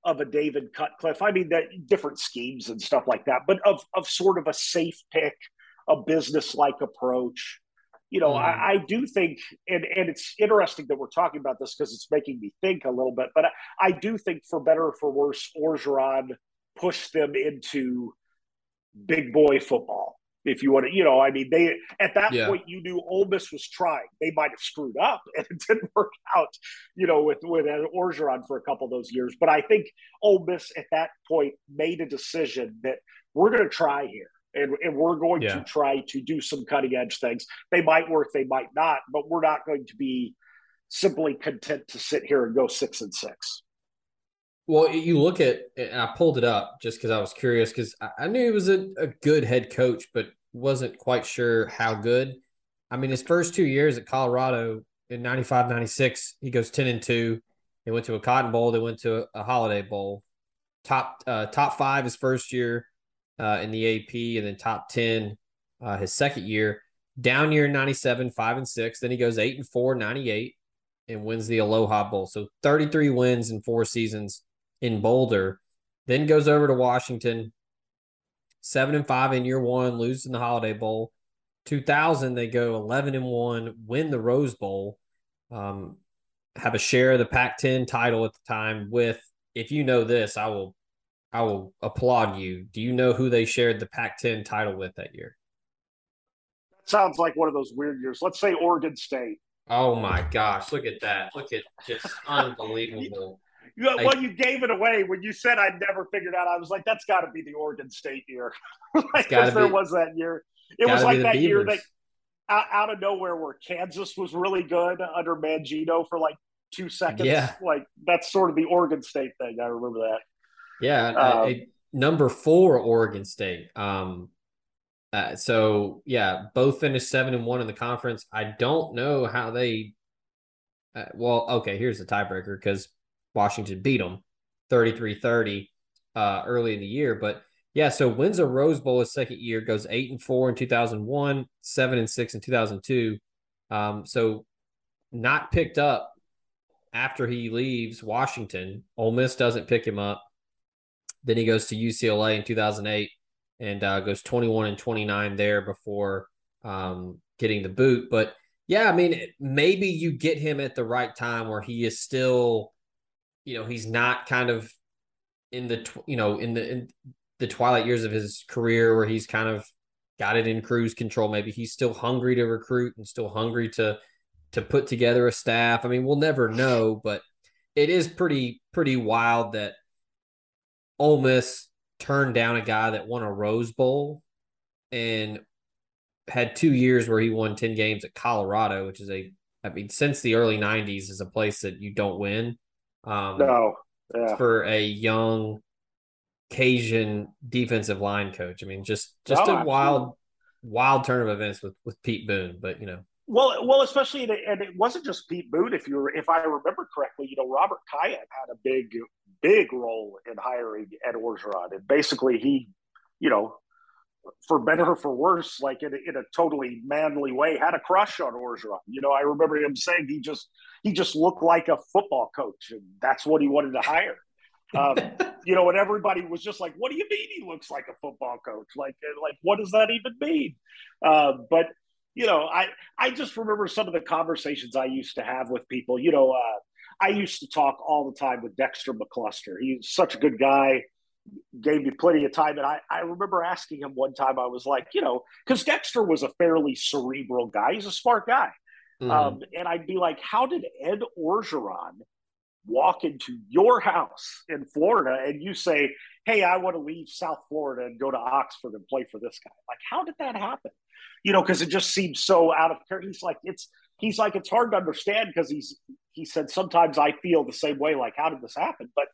of a David Cutcliffe. I mean, that different schemes and stuff like that, but of of sort of a safe pick, a business like approach. You know, mm. I, I, do think, and and it's interesting that we're talking about this because it's making me think a little bit. But I, I do think, for better or for worse, Orgeron pushed them into big boy football. If you want to, you know, I mean, they at that yeah. point you knew Ole Miss was trying. They might have screwed up [LAUGHS] and it didn't work out, you know, with with Orgeron for a couple of those years. But I think Ole Miss at that point made a decision that we're going to try here. And, and we're going yeah. to try to do some cutting edge things. They might work, they might not, but we're not going to be simply content to sit here and go six and six. Well, you look at, and I pulled it up just because I was curious because I knew he was a, a good head coach, but wasn't quite sure how good. I mean, his first two years at Colorado in 95, 96, he goes 10 and 2. They went to a Cotton Bowl, they went to a, a Holiday Bowl. Top uh, top five his first year uh, in the AP, and then top 10 uh, his second year. Down year 97, 5 and 6. Then he goes 8 and 4, 98, and wins the Aloha Bowl. So 33 wins in four seasons in Boulder. Then goes over to Washington, seven and five in year one, lose in the Holiday Bowl. 2000, they go 11 and one, win the Rose Bowl, um, have a share of the Pac-10 title at the time. With if you know this, I will, I will applaud you. Do you know who they shared the Pac-10 title with that year? That sounds like one of those weird years. Let's say Oregon State. Oh my gosh! Look at that! Look at just unbelievable. You, well, you gave it away when you said I'd never figured out. I was like, that's got to be the Oregon State year, [LAUGHS] because there was that year. It was like that year that out, out, of nowhere where Kansas was really good under Mangino for like two seconds. Yeah, like that's sort of the Oregon State thing. I remember that. Yeah, um, a number four Oregon State. Um, uh, so yeah, both finished seven and one in the conference. I don't know how they. Uh, well, okay, here's the tiebreaker because Washington beat them 33-30 uh, early in the year, but yeah, so wins a Rose Bowl his second year, goes eight and four in 2001, seven and six in 2002. Um, so not picked up after he leaves Washington. Ole Miss doesn't pick him up. Then he goes to UCLA in 2008 and uh, goes 21 and 29 there before um, getting the boot. But yeah, I mean, maybe you get him at the right time where he is still, you know, he's not kind of in the, tw- you know, in the in the twilight years of his career where he's kind of got it in cruise control. Maybe he's still hungry to recruit and still hungry to to put together a staff. I mean, we'll never know, but it is pretty pretty wild that Ole Miss turned down a guy that won a Rose Bowl and had two years where he won 10 games at Colorado, which is a, I mean, since the early 90s is a place that you don't win. Um, no. Yeah. For a young Cajun defensive line coach. I mean, just just oh, a wild, wild turn of events with with Pete Boone. But you know, well, well, especially and it wasn't just Pete Boone. If you were, if I remember correctly, you know, Robert Khayat had a big big role in hiring Ed Orgeron. And basically, he, you know, for better or for worse, like in a, in a totally manly way, had a crush on Orgeron. You know, I remember him saying he just he just looked like a football coach, and that's what he wanted to hire. Um, [LAUGHS] you know, and everybody was just like, "What do you mean he looks like a football coach? Like, like what does that even mean?" Uh, but you know, I I just remember some of the conversations I used to have with people. You know, uh, I used to talk all the time with Dexter McCluster. He's such a good guy, gave me plenty of time. And I, I remember asking him one time, I was like, you know, because Dexter was a fairly cerebral guy. He's a smart guy. Mm-hmm. Um, and I'd be like, how did Ed Orgeron walk into your house in Florida and you say, hey, I want to leave South Florida and go to Oxford and play for this guy? Like, how did that happen? You know, because it just seems so out of character. He's like, it's, he's like, it's hard to understand because he's he said, sometimes I feel the same way, like, how did this happen? But,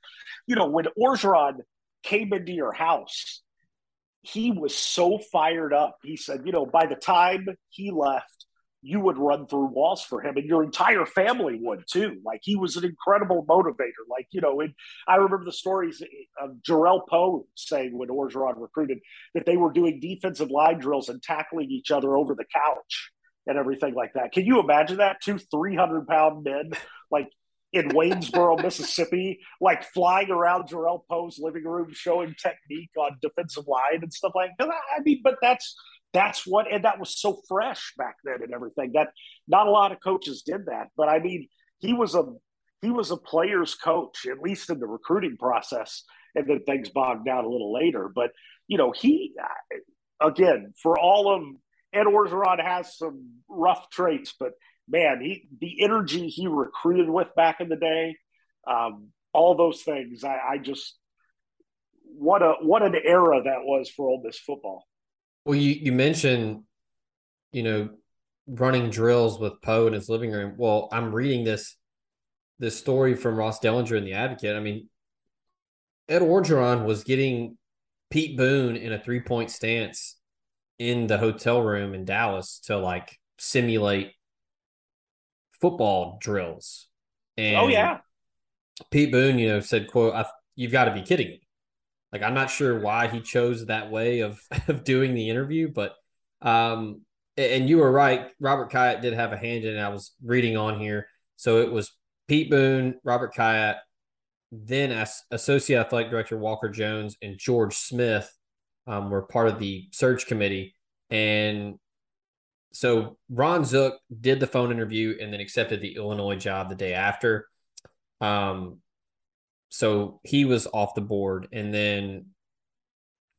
you know, when Orgeron came into your house, he was so fired up. He said, you know, by the time he left, you would run through walls for him and your entire family would too. Like he was an incredible motivator. Like, you know, and I remember the stories of Jerrell Powe saying when Orgeron recruited that they were doing defensive line drills and tackling each other over the couch and everything like that. Can you imagine that? Two 300 pound men, like in Waynesboro, [LAUGHS] Mississippi, like flying around Jerrell Powe's living room, showing technique on defensive line and stuff like that. I mean, but that's that's what, and that was so fresh back then and everything that not a lot of coaches did that. But I mean, he was a he was a player's coach, at least in the recruiting process, and then things bogged down a little later. But you know, he again for all of Ed Orgeron has some rough traits, but man, he the energy he recruited with back in the day, um, all those things. I, I, just what a what an era that was for Ole Miss football. Well, you you mentioned, you know, running drills with Powe in his living room. Well, I'm reading this this story from Ross Dellenger in the Advocate. I mean, Ed Orgeron was getting Pete Boone in a three point stance in the hotel room in Dallas to like simulate football drills. And oh yeah, Pete Boone, you know, said, "quote You've got to be kidding me." Like I'm not sure why he chose that way of [LAUGHS] of doing the interview, but um, and you were right. Robert Khayat did have a hand in it. I was reading on here, so it was Pete Boone, Robert Khayat, then as Associate Athletic Director Walker Jones and George Smith um, were part of the search committee, and so Ron Zook did the phone interview and then accepted the Illinois job the day after. Um, so he was off the board, and then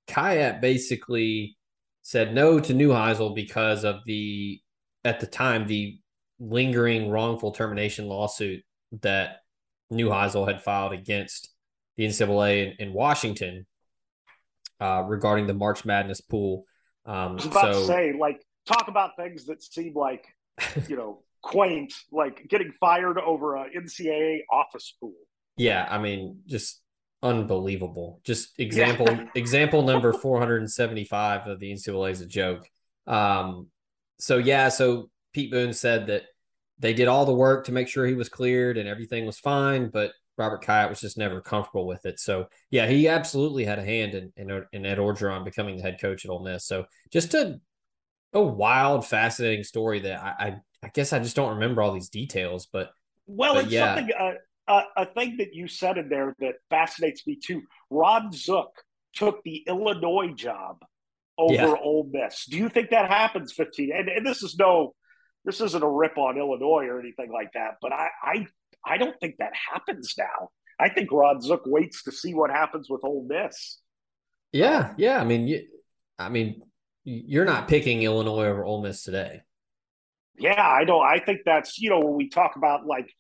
Khayat basically said no to Neuheisel because of the at the time the lingering wrongful termination lawsuit that Neuheisel had filed against the NCAA in, in Washington uh, regarding the March Madness pool. Um, I was about so, to say, like, talk about things that seem like, [LAUGHS] you know, quaint, like getting fired over a NCAA office pool. Yeah, I mean, just unbelievable. Just example yeah. example [LAUGHS] number 475 of the NCAA is a joke. Um, so yeah, so Pete Boone said that they did all the work to make sure he was cleared and everything was fine, but Robert Khayat was just never comfortable with it. So yeah, he absolutely had a hand in, in, in Ed Orgeron becoming the head coach at Ole Miss. So just a a wild, fascinating story that I, I, I guess I just don't remember all these details, but well, but it's yeah. something uh, uh, a thing that you said in there that fascinates me too. Ron Zook took the Illinois job over yeah. Ole Miss. Do you think that happens 15? And, and this is no this isn't a rip on Illinois or anything like that, but I I I don't think that happens now. I think Ron Zook waits to see what happens with Ole Miss. Yeah, yeah. I mean, you, I mean, you're not picking Illinois over Ole Miss today. Yeah, I don't. I think that's you know when we talk about like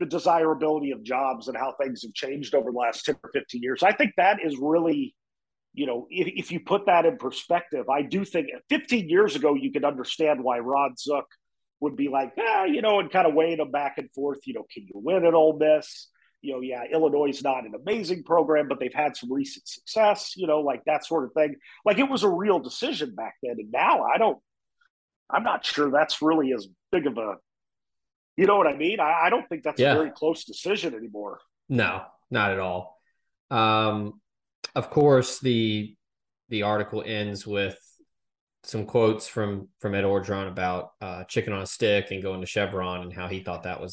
the desirability of jobs and how things have changed over the last ten or fifteen years. I think that is really, you know, if, if you put that in perspective, I do think 15 years ago you could understand why Ron Zook would be like, ah, you know, and kind of weighing them back and forth. You know, can you win at Ole Miss? You know, yeah, Illinois is not an amazing program, but they've had some recent success. You know, like that sort of thing. Like it was a real decision back then, and now I don't. I'm not sure that's really as big of a. You know what I mean? I, I don't think that's yeah. a very close decision anymore. No, not at all. Um, of course, the the article ends with some quotes from from Ed Orgeron about uh, chicken on a stick and going to Chevron and how he thought that was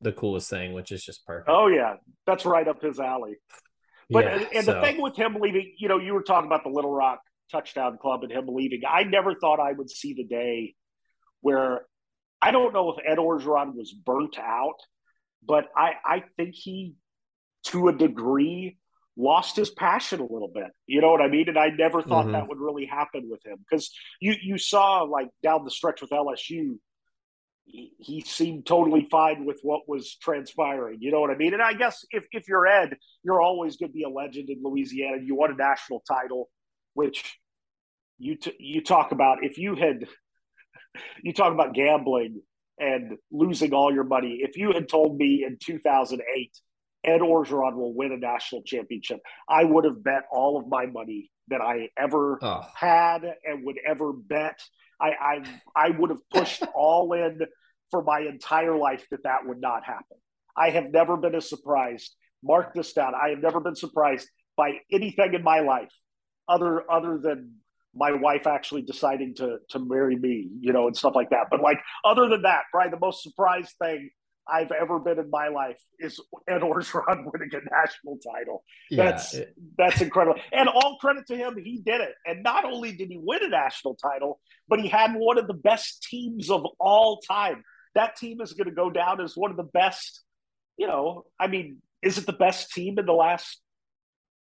the coolest thing, which is just perfect. Oh yeah, that's right up his alley. But yeah, and, so. the thing with him leaving, you know, you were talking about the Little Rock touchdown club and him leaving. I never thought I would see the day where I don't know if Ed Orgeron was burnt out, but I I think he to a degree lost his passion a little bit. You know what I mean? And I never thought mm-hmm. that would really happen with him because you you saw like down the stretch with LSU, he, he, seemed totally fine with what was transpiring. You know what I mean? And I guess if if you're Ed, you're always going to be a legend in Louisiana. You won a national title, which you t- you talk about if you had [LAUGHS] you talk about gambling and losing all your money. If you had told me in 2008 Ed Orgeron will win a national championship. I would have bet all of my money that I ever oh. had and would ever bet. I, I I would have pushed [LAUGHS] all in for my entire life that that would not happen. I have never been as surprised. Mark this down. I have never been surprised by anything in my life, other other than my wife actually deciding to to marry me, you know, and stuff like that. But like other than that, probably the most surprised thing I've ever been in my life is Ed Orgeron [LAUGHS] winning a national title. Yeah, that's it, that's incredible. And all credit to him, he did it. And not only did he win a national title, but he had one of the best teams of all time. That team is going to go down as one of the best, you know, I mean, is it the best team in the last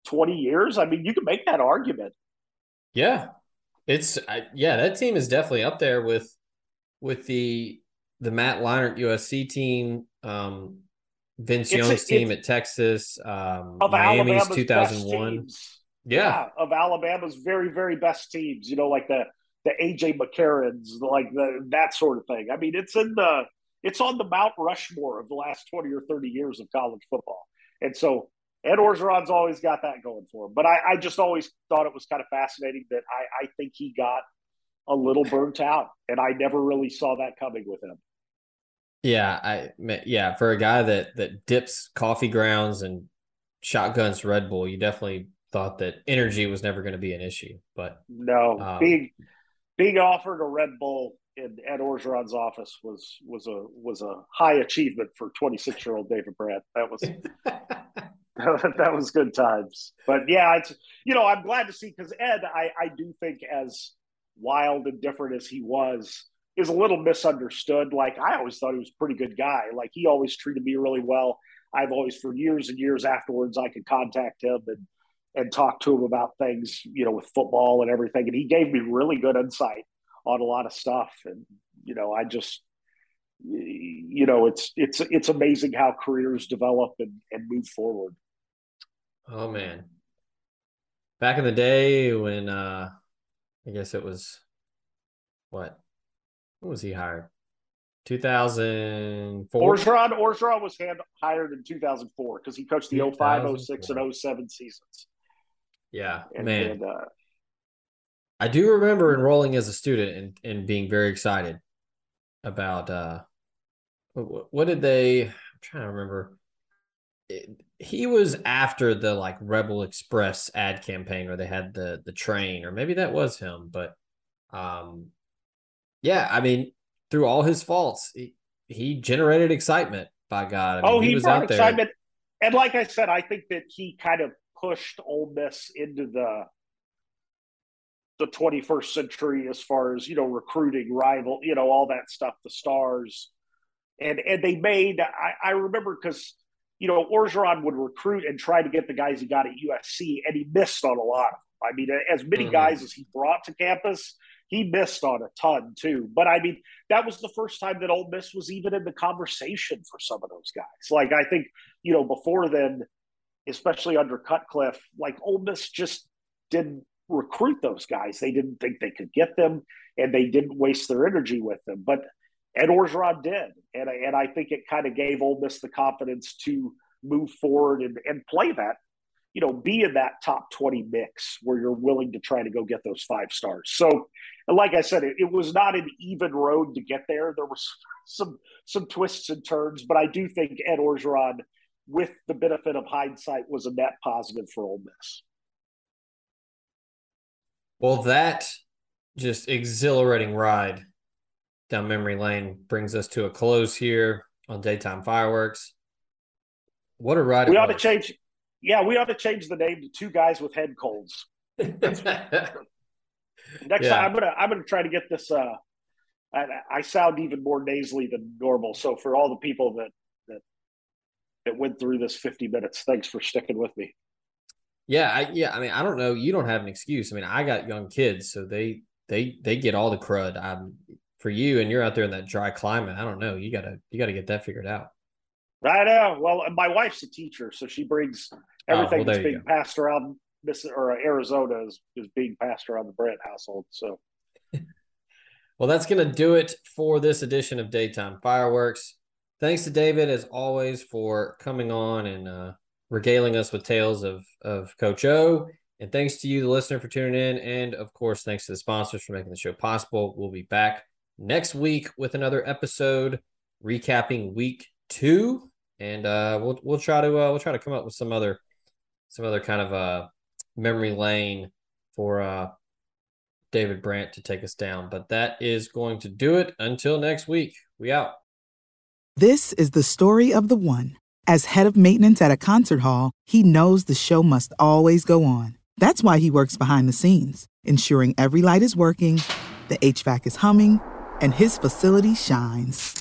20 years? I mean, you can make that argument. Yeah. It's I, yeah, that team is definitely up there with with the the Matt Leinart USC team, um, Vince Young's team at Texas, um, Miami's 2001. Yeah. yeah. of Alabama's very very best teams. You know, like the the AJ McCarrons, like the that sort of thing. I mean, it's in the it's on the Mount Rushmore of the last twenty or thirty years of college football. And so, Ed Orgeron's always got that going for him. But I, I just always thought it was kind of fascinating that I, I think he got a little burnt out, and I never really saw that coming with him. Yeah, I yeah, for a guy that that dips coffee grounds and shotguns Red Bull, you definitely thought that energy was never going to be an issue. But no, um, being being offered a Red Bull in Ed Orgeron's office was was a was a high achievement for 26 year old David Brandt. That was [LAUGHS] [LAUGHS] that was good times. But yeah, it's you know I'm glad to see because Ed, I I do think as wild and different as he was, is a little misunderstood. Like I always thought he was a pretty good guy. Like he always treated me really well. I've always, for years and years afterwards, I could contact him and and talk to him about things, you know, with football and everything. And he gave me really good insight on a lot of stuff. And you know, I just, you know, it's it's it's amazing how careers develop and and move forward. Oh man, back in the day when uh I guess it was what when was he hired? 2004. Orgeron, Orgeron was hand, hired in 2004 because he coached the 05, 06, and 07 seasons. Yeah, and, man. And, uh, I do remember enrolling as a student and, and being very excited about uh, what, what did they? I'm trying to remember. It, he was after the like Rebel Express ad campaign where they had the the train, or maybe that was him. But um, yeah, I mean, through all his faults, he, he generated excitement. By God, I mean, oh, he, he was out excitement. there. And like I said, I think that he kind of pushed Ole Miss into the the 21st century as far as you know recruiting rival you know all that stuff the stars and and they made i, I remember because you know orgeron would recruit and try to get the guys he got at usc and he missed on a lot i mean as many mm-hmm. guys as he brought to campus he missed on a ton too. But I mean, that was the first time that Ole Miss was even in the conversation for some of those guys. Like I think, you know, before then, especially under Cutcliffe, like Ole Miss just didn't recruit those guys. They didn't think they could get them, and they didn't waste their energy with them. But Ed Orgeron did, and and I think it kind of gave Ole Miss the confidence to move forward and, and play that you know, be in that top 20 mix where you're willing to try to go get those five stars. So, like I said, it, it, was not an even road to get there. There was [LAUGHS] some some twists and turns, but I do think Ed Orgeron, with the benefit of hindsight, was a net positive for Ole Miss. Well, that just exhilarating ride down memory lane brings us to a close here on daytime fireworks. What a ride! We ought was. to change yeah, we ought to change the name to two guys with head colds. [LAUGHS] Next yeah. time, I'm gonna I'm gonna try to get this. Uh, I, I, sound even more nasally than normal. So for all the people that that that went through this 50 minutes, thanks for sticking with me. Yeah, I, yeah. I mean, I don't know. You don't have an excuse. I mean, I got young kids, so they they they get all the crud. I'm for you, and you're out there in that dry climate. I don't know. You gotta you gotta get that figured out. I know. Well, my wife's a teacher, so she brings everything oh, well, that's being go. passed around this or Arizona is, is being passed around the Brandt household. So, [LAUGHS] well, that's going to do it for this edition of Daytime Fireworks. Thanks to David, as always, for coming on and uh, regaling us with tales of, of Coach O. And thanks to you, the listener, for tuning in. And of course, thanks to the sponsors for making the show possible. We'll be back next week with another episode recapping week two. And uh, we'll we'll try to uh, we'll try to come up with some other some other kind of uh, memory lane for uh, David Brandt to take us down. But that is going to do it until next week. We out. This is the story of the one. As head of maintenance at a concert hall, he knows the show must always go on. That's why he works behind the scenes, ensuring every light is working, the HVAC is humming, and his facility shines.